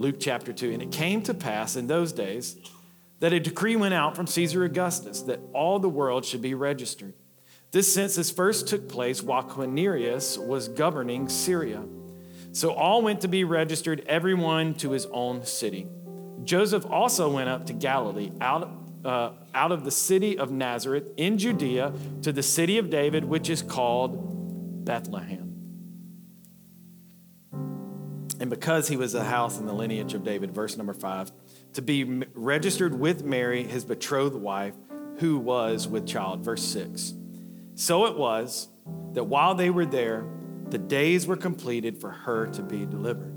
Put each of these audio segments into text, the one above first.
Luke chapter 2. And it came to pass in those days that a decree went out from Caesar Augustus that all the world should be registered. This census first took place while Quirinius was governing Syria. So all went to be registered, everyone to his own city. Joseph also went up to Galilee, out, uh, out of the city of Nazareth in Judea to the city of David, which is called Bethlehem. And because he was a house in the lineage of David, verse number five, to be registered with Mary, his betrothed wife, who was with child. Verse six. So it was that while they were there, the days were completed for her to be delivered.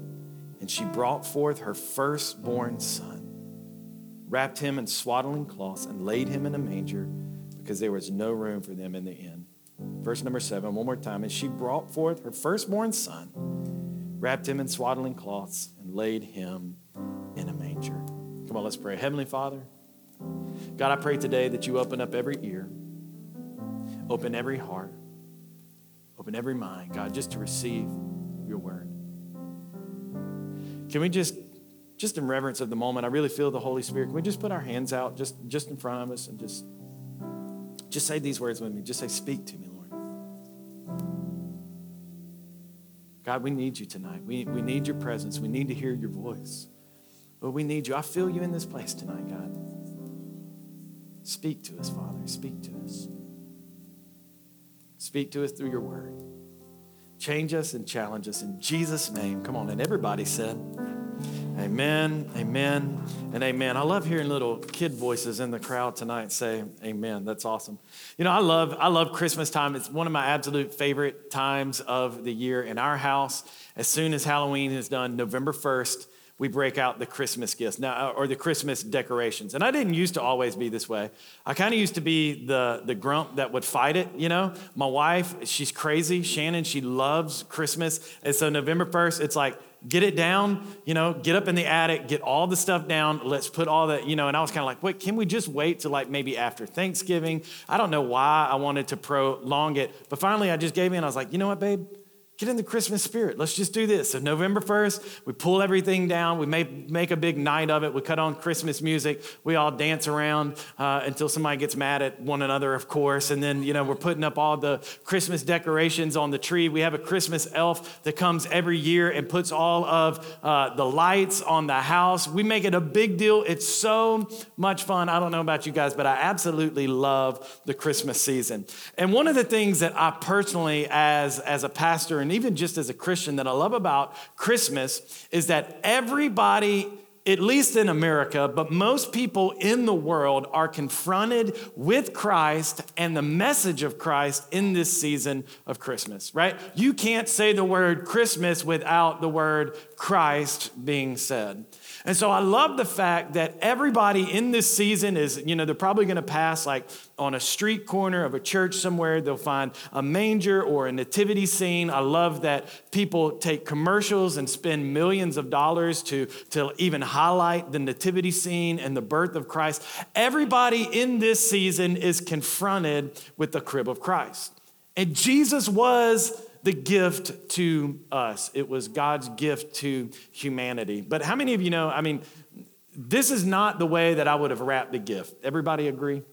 And she brought forth her firstborn son, wrapped him in swaddling cloths, and laid him in a manger because there was no room for them in the inn. Verse number seven, one more time. And she brought forth her firstborn son, wrapped him in swaddling cloths, and laid him in a manger. Come on, let's pray. Heavenly Father, God, I pray today that you open up every ear, open every heart, open every mind, God, just to receive your word. Can we just, just in reverence of the moment, I really feel the Holy Spirit. Can we just put our hands out just, just in front of us and just, just say these words with me? Just say, Speak to me, God, we need you tonight. We, we need your presence. We need to hear your voice. Lord, we need you. I feel you in this place tonight, God. Speak to us, Father. Speak to us. Speak to us through your word. Change us and challenge us in Jesus' name. Come on. And everybody said, Amen, amen, and amen. I love hearing little kid voices in the crowd tonight say amen. That's awesome. You know, I love I love Christmas time. It's one of my absolute favorite times of the year in our house. As soon as Halloween is done, November 1st, we break out the Christmas gifts now, uh, or the Christmas decorations. And I didn't used to always be this way. I kind of used to be the, the grump that would fight it, you know? My wife, she's crazy. Shannon, she loves Christmas. And so November 1st, it's like, get it down, you know, get up in the attic, get all the stuff down. Let's put all that, you know. And I was kind of like, wait, can we just wait till like maybe after Thanksgiving? I don't know why I wanted to prolong it. But finally, I just gave in. I was like, you know what, babe? Get in the Christmas spirit. Let's just do this. So November 1st, we pull everything down. We make, make a big night of it. We cut on Christmas music. We all dance around uh, until somebody gets mad at one another, of course. And then, you know, we're putting up all the Christmas decorations on the tree. We have a Christmas elf that comes every year and puts all of uh, the lights on the house. We make it a big deal. It's so much fun. I don't know about you guys, but I absolutely love the Christmas season. And one of the things that I personally, as, as a pastor and even just as a Christian, that I love about Christmas is that everybody at least in America, but most people in the world are confronted with Christ and the message of Christ in this season of Christmas, right? You can't say the word Christmas without the word Christ being said. And so I love the fact that everybody in this season is, you know, they're probably going to pass like on a street corner of a church somewhere. They'll find a manger or a nativity scene. I love that people take commercials and spend millions of dollars to, to even highlight the nativity scene and the birth of Christ. Everybody in this season is confronted with the crib of Christ. And Jesus was the gift to us. It was God's gift to humanity. But how many of you know? I mean, this is not the way that I would have wrapped the gift. Everybody agree?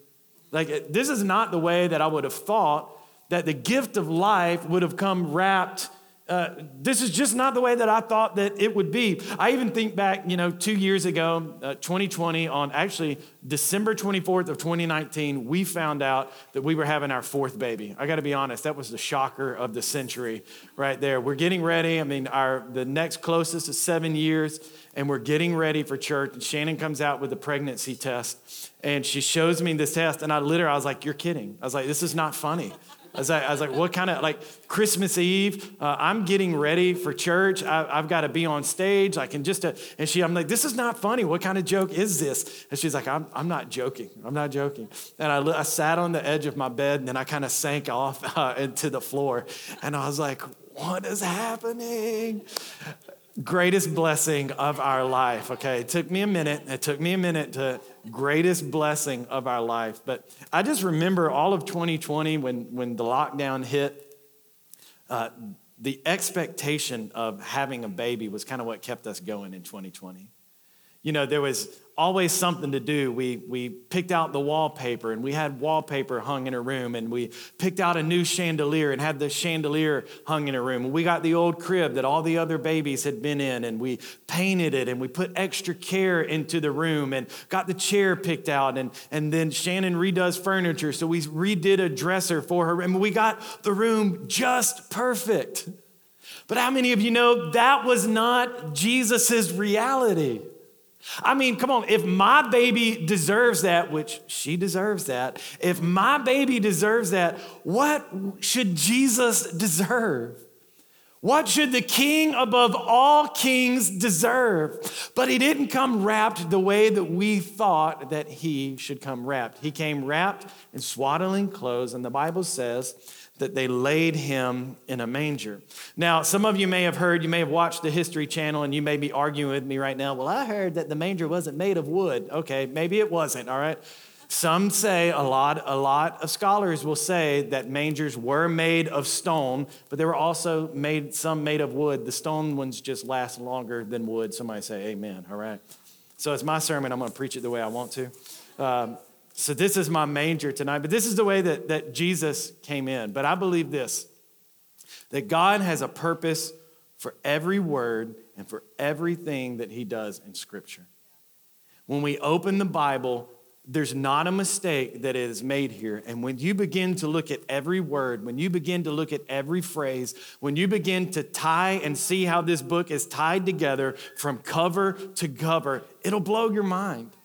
Like, this is not the way that I would have thought that the gift of life would have come wrapped uh, this is just not the way that I thought that it would be. I even think back, you know, two years ago, uh, 2020, on actually December 24th of 2019, we found out that we were having our fourth baby. I got to be honest, that was the shocker of the century right there. We're getting ready. I mean, our the next closest is seven years, and we're getting ready for church. And Shannon comes out with a pregnancy test, and she shows me this test, and I literally, I was like, "You're kidding." I was like, "This is not funny." I was like, I was like what kind of like Christmas Eve? Uh, I'm getting ready for church. I, have got to be on stage. I can just, uh, and she, I'm like, this is not funny. What kind of joke is this? And she's like, I'm, I'm not joking. I'm not joking. And I, I sat on the edge of my bed and then I kind of sank off uh, into the floor. And I was like, what is happening? Greatest blessing of our life. Okay, it took me a minute. It took me a minute to greatest blessing of our life. But I just remember all of 2020 when when the lockdown hit. Uh, the expectation of having a baby was kind of what kept us going in 2020. You know, there was always something to do. We, we picked out the wallpaper and we had wallpaper hung in a room and we picked out a new chandelier and had the chandelier hung in a room. And we got the old crib that all the other babies had been in and we painted it and we put extra care into the room and got the chair picked out. And, and then Shannon redoes furniture. So we redid a dresser for her and we got the room just perfect. But how many of you know that was not Jesus's reality? I mean, come on, if my baby deserves that, which she deserves that, if my baby deserves that, what should Jesus deserve? What should the king above all kings deserve? But he didn't come wrapped the way that we thought that he should come wrapped. He came wrapped in swaddling clothes, and the Bible says that they laid him in a manger. Now, some of you may have heard, you may have watched the History Channel, and you may be arguing with me right now. Well, I heard that the manger wasn't made of wood. Okay, maybe it wasn't, all right? Some say, a lot, a lot of scholars will say that mangers were made of stone, but they were also made, some made of wood. The stone ones just last longer than wood. Somebody say amen, all right? So it's my sermon. I'm going to preach it the way I want to. Um, so this is my manger tonight, but this is the way that, that Jesus came in. But I believe this that God has a purpose for every word and for everything that he does in Scripture. When we open the Bible, there's not a mistake that is made here. And when you begin to look at every word, when you begin to look at every phrase, when you begin to tie and see how this book is tied together from cover to cover, it'll blow your mind.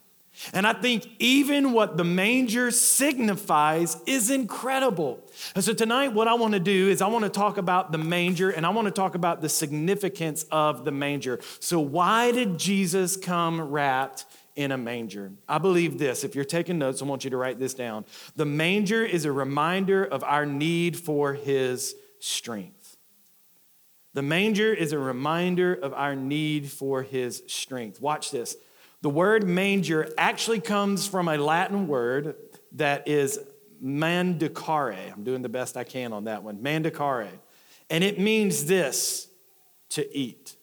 And I think even what the manger signifies is incredible. And so tonight, what I want to do is I want to talk about the manger and I want to talk about the significance of the manger. So, why did Jesus come wrapped in a manger? I believe this. If you're taking notes, I want you to write this down. The manger is a reminder of our need for his strength. The manger is a reminder of our need for his strength. Watch this. The word manger actually comes from a Latin word that is mandicare. I'm doing the best I can on that one. Mandicare. And it means this to eat.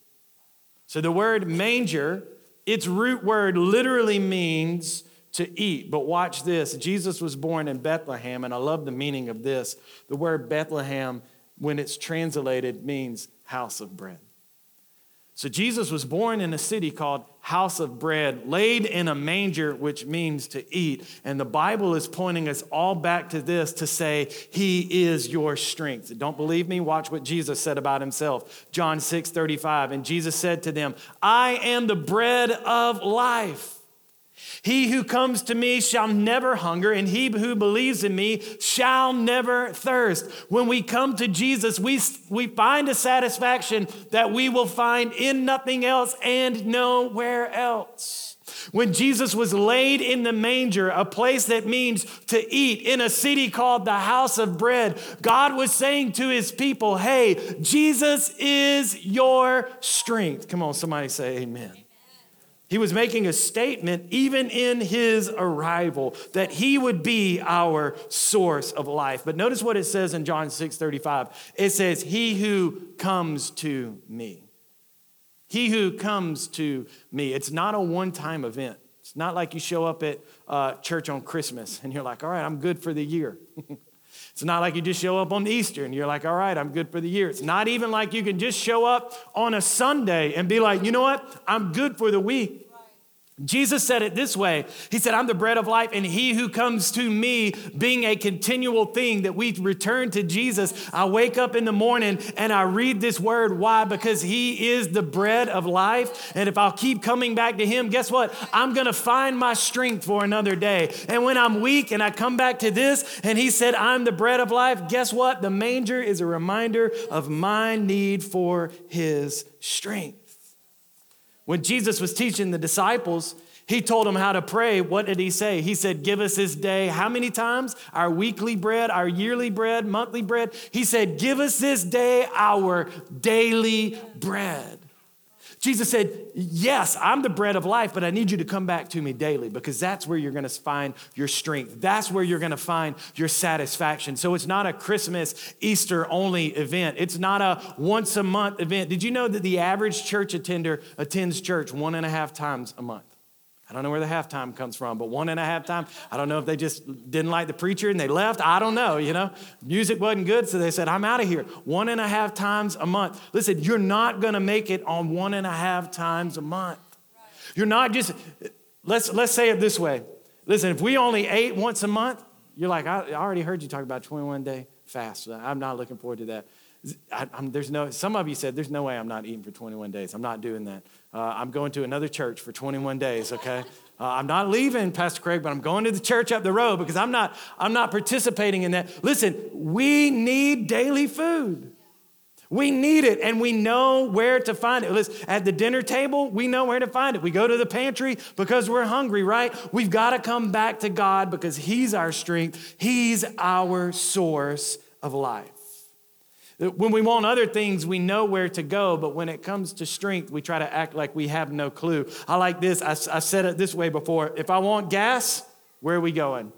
So the word manger, its root word literally means to eat. But watch this Jesus was born in Bethlehem, and I love the meaning of this. The word Bethlehem, when it's translated, means house of bread. So Jesus was born in a city called House of Bread, laid in a manger, which means to eat. And the Bible is pointing us all back to this to say, He is your strength. Don't believe me? Watch what Jesus said about himself. John 6 35. And Jesus said to them, I am the bread of life. He who comes to me shall never hunger, and he who believes in me shall never thirst. When we come to Jesus, we, we find a satisfaction that we will find in nothing else and nowhere else. When Jesus was laid in the manger, a place that means to eat, in a city called the house of bread, God was saying to his people, Hey, Jesus is your strength. Come on, somebody say amen. He was making a statement, even in his arrival, that he would be our source of life. But notice what it says in John 6 35. It says, He who comes to me. He who comes to me. It's not a one time event. It's not like you show up at uh, church on Christmas and you're like, all right, I'm good for the year. It's not like you just show up on Easter and you're like, all right, I'm good for the year. It's not even like you can just show up on a Sunday and be like, you know what? I'm good for the week. Jesus said it this way He said, I'm the bread of life, and he who comes to me, being a continual thing that we return to Jesus. I wake up in the morning and I read this word. Why? Because he is the bread of life. And if I'll keep coming back to him, guess what? I'm going to find my strength for another day. And when I'm weak and I come back to this, and he said, I'm the bread of life, guess what? The manger is a reminder of my need for his strength. When Jesus was teaching the disciples, he told them how to pray. What did he say? He said, Give us this day, how many times? Our weekly bread, our yearly bread, monthly bread. He said, Give us this day our daily bread. Jesus said, Yes, I'm the bread of life, but I need you to come back to me daily because that's where you're going to find your strength. That's where you're going to find your satisfaction. So it's not a Christmas, Easter only event. It's not a once a month event. Did you know that the average church attender attends church one and a half times a month? I don't know where the halftime comes from, but one and a half time. I don't know if they just didn't like the preacher and they left. I don't know, you know. Music wasn't good, so they said, I'm out of here. One and a half times a month. Listen, you're not gonna make it on one and a half times a month. You're not just, let's let's say it this way. Listen, if we only ate once a month, you're like, I, I already heard you talk about 21 day fast. I'm not looking forward to that. I, there's no, some of you said, there's no way I'm not eating for 21 days. I'm not doing that. Uh, I'm going to another church for 21 days, okay? Uh, I'm not leaving, Pastor Creg, but I'm going to the church up the road because I'm not, I'm not participating in that. Listen, we need daily food. We need it and we know where to find it. Listen, at the dinner table, we know where to find it. We go to the pantry because we're hungry, right? We've got to come back to God because He's our strength, He's our source of life. When we want other things, we know where to go, but when it comes to strength, we try to act like we have no clue. I like this. I, I said it this way before. If I want gas, where are we going?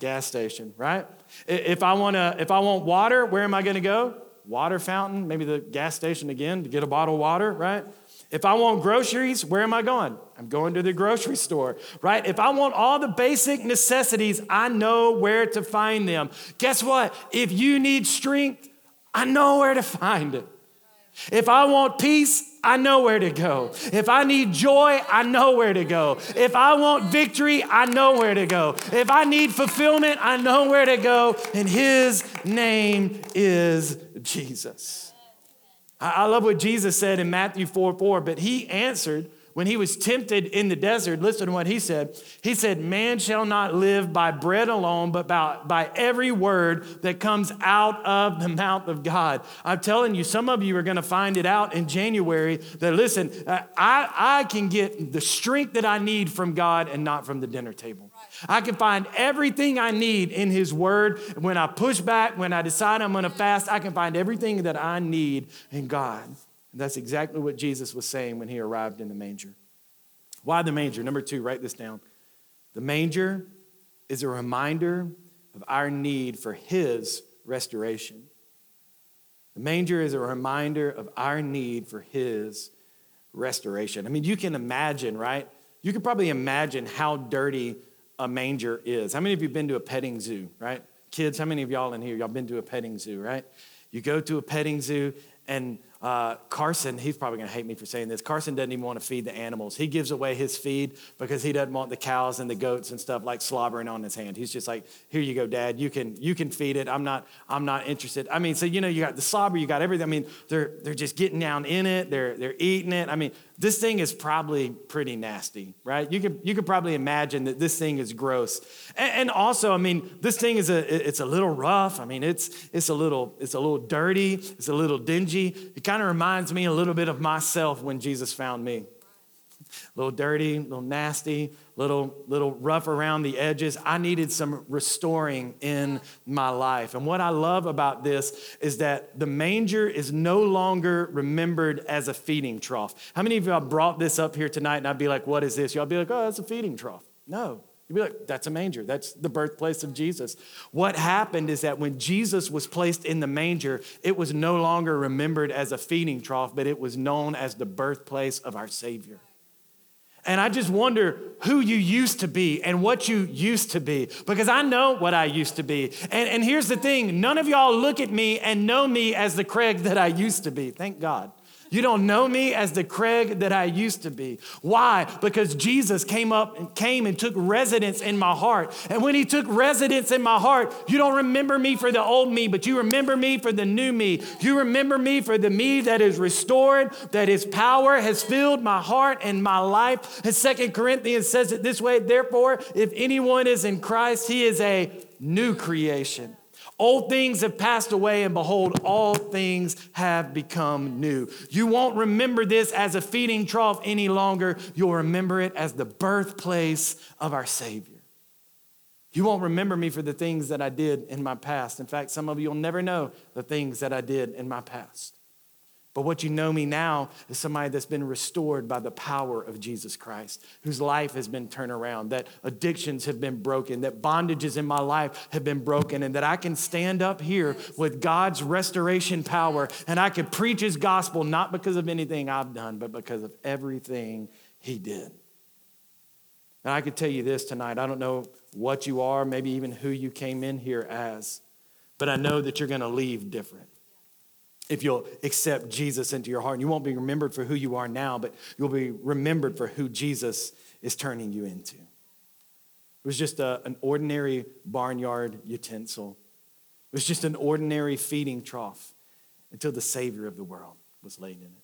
Gas station, right? If I want to, if I want water, where am I going to go? Water fountain, maybe the gas station again to get a bottle of water, right? If I want groceries, where am I going? I'm going to the grocery store, right? If I want all the basic necessities, I know where to find them. Guess what? If you need strength, I know where to find it. If I want peace, I know where to go. If I need joy, I know where to go. If I want victory, I know where to go. If I need fulfillment, I know where to go. And his name is Jesus. I love what Jesus said in Matthew 4 4, but he answered, when he was tempted in the desert, listen to what he said. He said, Man shall not live by bread alone, but by, by every word that comes out of the mouth of God. I'm telling you, some of you are going to find it out in January that, listen, uh, I, I can get the strength that I need from God and not from the dinner table. I can find everything I need in His Word. When I push back, when I decide I'm going to fast, I can find everything that I need in God. And that's exactly what Jesus was saying when he arrived in the manger. Why the manger? Number two, write this down. The manger is a reminder of our need for his restoration. The manger is a reminder of our need for his restoration. I mean, you can imagine, right? You can probably imagine how dirty a manger is. How many of you been to a petting zoo, right? Kids, how many of y'all in here, y'all been to a petting zoo, right? You go to a petting zoo and uh, Carson, he's probably going to hate me for saying this. Carson doesn't even want to feed the animals. He gives away his feed because he doesn't want the cows and the goats and stuff like slobbering on his hand. He's just like, "Here you go, Dad. You can you can feed it. I'm not I'm not interested." I mean, so you know, you got the slobber, you got everything. I mean, they're they're just getting down in it. They're they're eating it. I mean, this thing is probably pretty nasty, right? You could you could probably imagine that this thing is gross, and, and also, I mean, this thing is a it's a little rough. I mean, it's it's a little it's a little dirty. It's a little dingy. It kind of reminds me a little bit of myself when Jesus found me. A little dirty, a little nasty, little little rough around the edges. I needed some restoring in my life. And what I love about this is that the manger is no longer remembered as a feeding trough. How many of y'all brought this up here tonight and I'd be like, "What is this?" Y'all be like, "Oh, that's a feeding trough." No. You'd be like, that's a manger. That's the birthplace of Jesus. What happened is that when Jesus was placed in the manger, it was no longer remembered as a feeding trough, but it was known as the birthplace of our Savior. And I just wonder who you used to be and what you used to be, because I know what I used to be. And, and here's the thing none of y'all look at me and know me as the Creg that I used to be. Thank God. You don't know me as the Creg that I used to be. Why? Because Jesus came up and came and took residence in my heart. And when he took residence in my heart, you don't remember me for the old me, but you remember me for the new me. You remember me for the me that is restored, that his power has filled my heart and my life. And Second Corinthians says it this way, therefore, if anyone is in Christ, he is a new creation. Old things have passed away, and behold, all things have become new. You won't remember this as a feeding trough any longer. You'll remember it as the birthplace of our Savior. You won't remember me for the things that I did in my past. In fact, some of you will never know the things that I did in my past. But what you know me now is somebody that's been restored by the power of Jesus Christ, whose life has been turned around, that addictions have been broken, that bondages in my life have been broken, and that I can stand up here with God's restoration power and I can preach his gospel not because of anything I've done, but because of everything he did. And I could tell you this tonight I don't know what you are, maybe even who you came in here as, but I know that you're going to leave different if you'll accept Jesus into your heart. And you won't be remembered for who you are now, but you'll be remembered for who Jesus is turning you into. It was just a, an ordinary barnyard utensil, it was just an ordinary feeding trough until the Savior of the world was laid in it.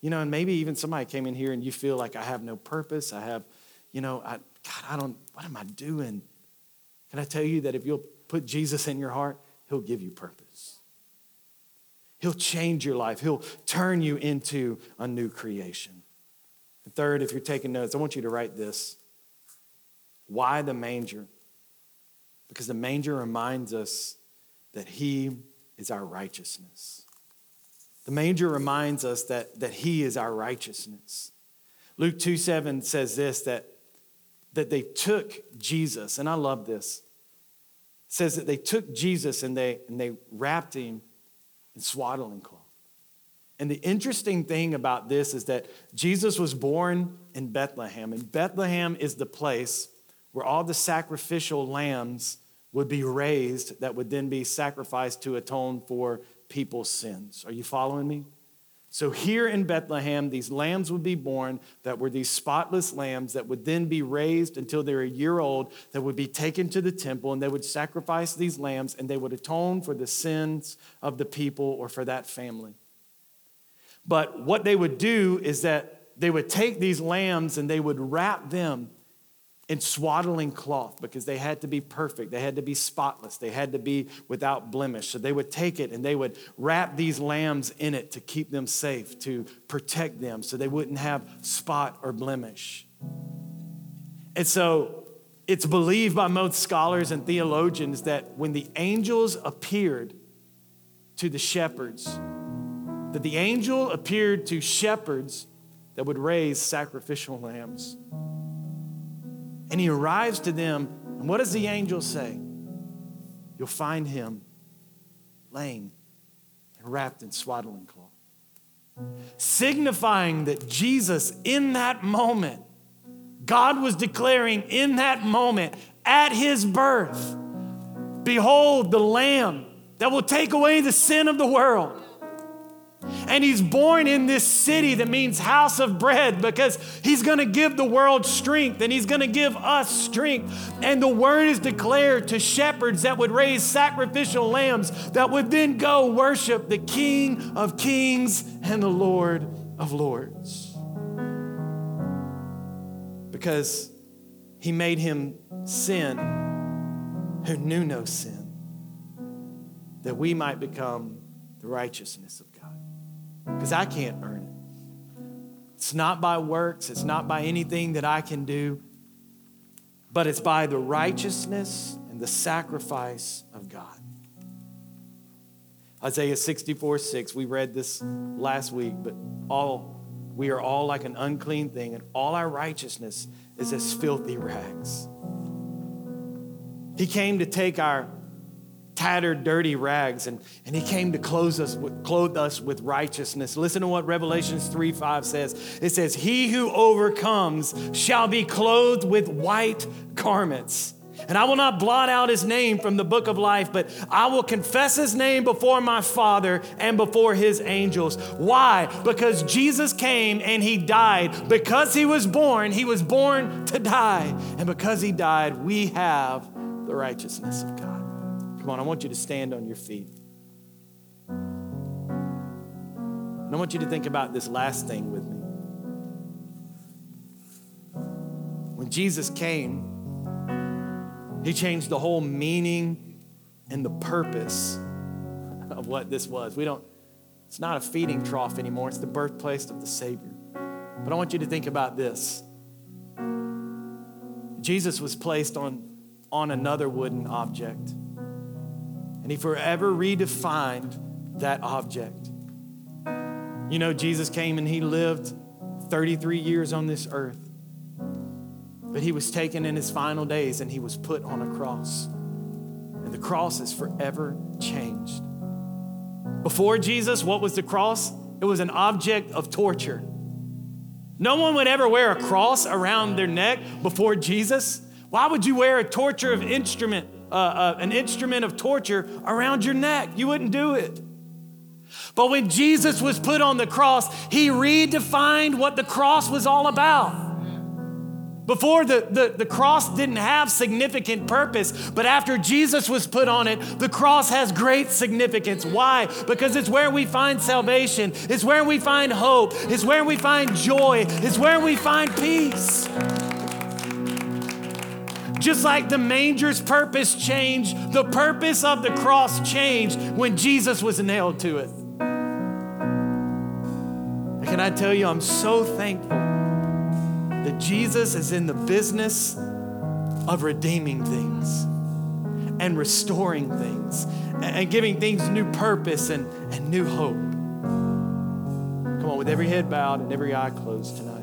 You know, and maybe even somebody came in here and you feel like I have no purpose. I have, you know, I, God, I don't, what am I doing? Can I tell you that if you'll put Jesus in your heart, He'll give you purpose. He'll change your life. He'll turn you into a new creation. And third, if you're taking notes, I want you to write this. Why the manger? Because the manger reminds us that He is our righteousness. The manger reminds us that, that He is our righteousness. Luke 2 7 says this that, that they took Jesus, and I love this. It says that they took Jesus and they, and they wrapped him in swaddling cloth. And the interesting thing about this is that Jesus was born in Bethlehem, and Bethlehem is the place where all the sacrificial lambs would be raised that would then be sacrificed to atone for people's sins. Are you following me? So, here in Bethlehem, these lambs would be born that were these spotless lambs that would then be raised until they're a year old, that would be taken to the temple, and they would sacrifice these lambs and they would atone for the sins of the people or for that family. But what they would do is that they would take these lambs and they would wrap them in swaddling cloth because they had to be perfect. They had to be spotless. They had to be without blemish. So they would take it and they would wrap these lambs in it to keep them safe, to protect them so they wouldn't have spot or blemish. And so it's believed by most scholars and theologians that when the angels appeared to the shepherds, that the angel appeared to shepherds that would raise sacrificial lambs. And he arrives to them. And what does the angel say? You'll find him laying and wrapped in swaddling cloth. Signifying that Jesus, in that moment, God was declaring in that moment at his birth, Behold the Lamb that will take away the sin of the world. And he's born in this city that means house of bread because he's going to give the world strength and he's going to give us strength. And the word is declared to shepherds that would raise sacrificial lambs that would then go worship the King of kings and the Lord of lords. Because he made him sin who knew no sin, that we might become the righteousness of because I can't earn it. It's not by works, it's not by anything that I can do, but it's by the righteousness and the sacrifice of God. Isaiah 64 6, we read this last week, but all we are all like an unclean thing, and all our righteousness is as filthy rags. He came to take our tattered, dirty rags, and, and he came to clothe us, with, clothe us with righteousness. Listen to what Revelations 3 5 says. It says, He who overcomes shall be clothed with white garments. And I will not blot out his name from the book of life, but I will confess his name before my Father and before his angels. Why? Because Jesus came and he died. Because he was born, he was born to die. And because he died, we have the righteousness of God. Come on, I want you to stand on your feet. And I want you to think about this last thing with me. When Jesus came, he changed the whole meaning and the purpose of what this was. We don't, it's not a feeding trough anymore, it's the birthplace of the Savior. But I want you to think about this. Jesus was placed on, on another wooden object. And he forever redefined that object. You know, Jesus came and he lived 33 years on this earth. But he was taken in his final days and he was put on a cross. And the cross is forever changed. Before Jesus, what was the cross? It was an object of torture. No one would ever wear a cross around their neck before Jesus. Why would you wear a torture of instrument, uh, uh, an instrument of torture around your neck? You wouldn't do it. But when Jesus was put on the cross, he redefined what the cross was all about. Before the, the, the cross didn't have significant purpose, but after Jesus was put on it, the cross has great significance. Why? Because it's where we find salvation, it's where we find hope, it's where we find joy, it's where we find peace. Just like the manger's purpose changed, the purpose of the cross changed when Jesus was nailed to it. And can I tell you, I'm so thankful that Jesus is in the business of redeeming things and restoring things and giving things new purpose and, and new hope. Come on, with every head bowed and every eye closed tonight.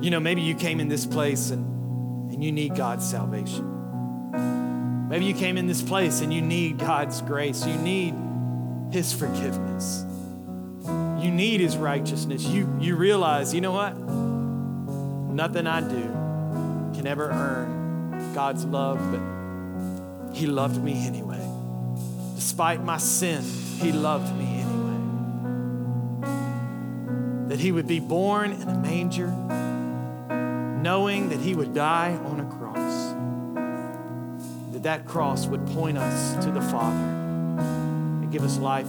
You know, maybe you came in this place and, and you need God's salvation. Maybe you came in this place and you need God's grace. You need His forgiveness. You need His righteousness. You, you realize, you know what? Nothing I do can ever earn God's love, but He loved me anyway. Despite my sin, He loved me anyway. That He would be born in a manger, knowing that He would die on a cross. That that cross would point us to the Father and give us life.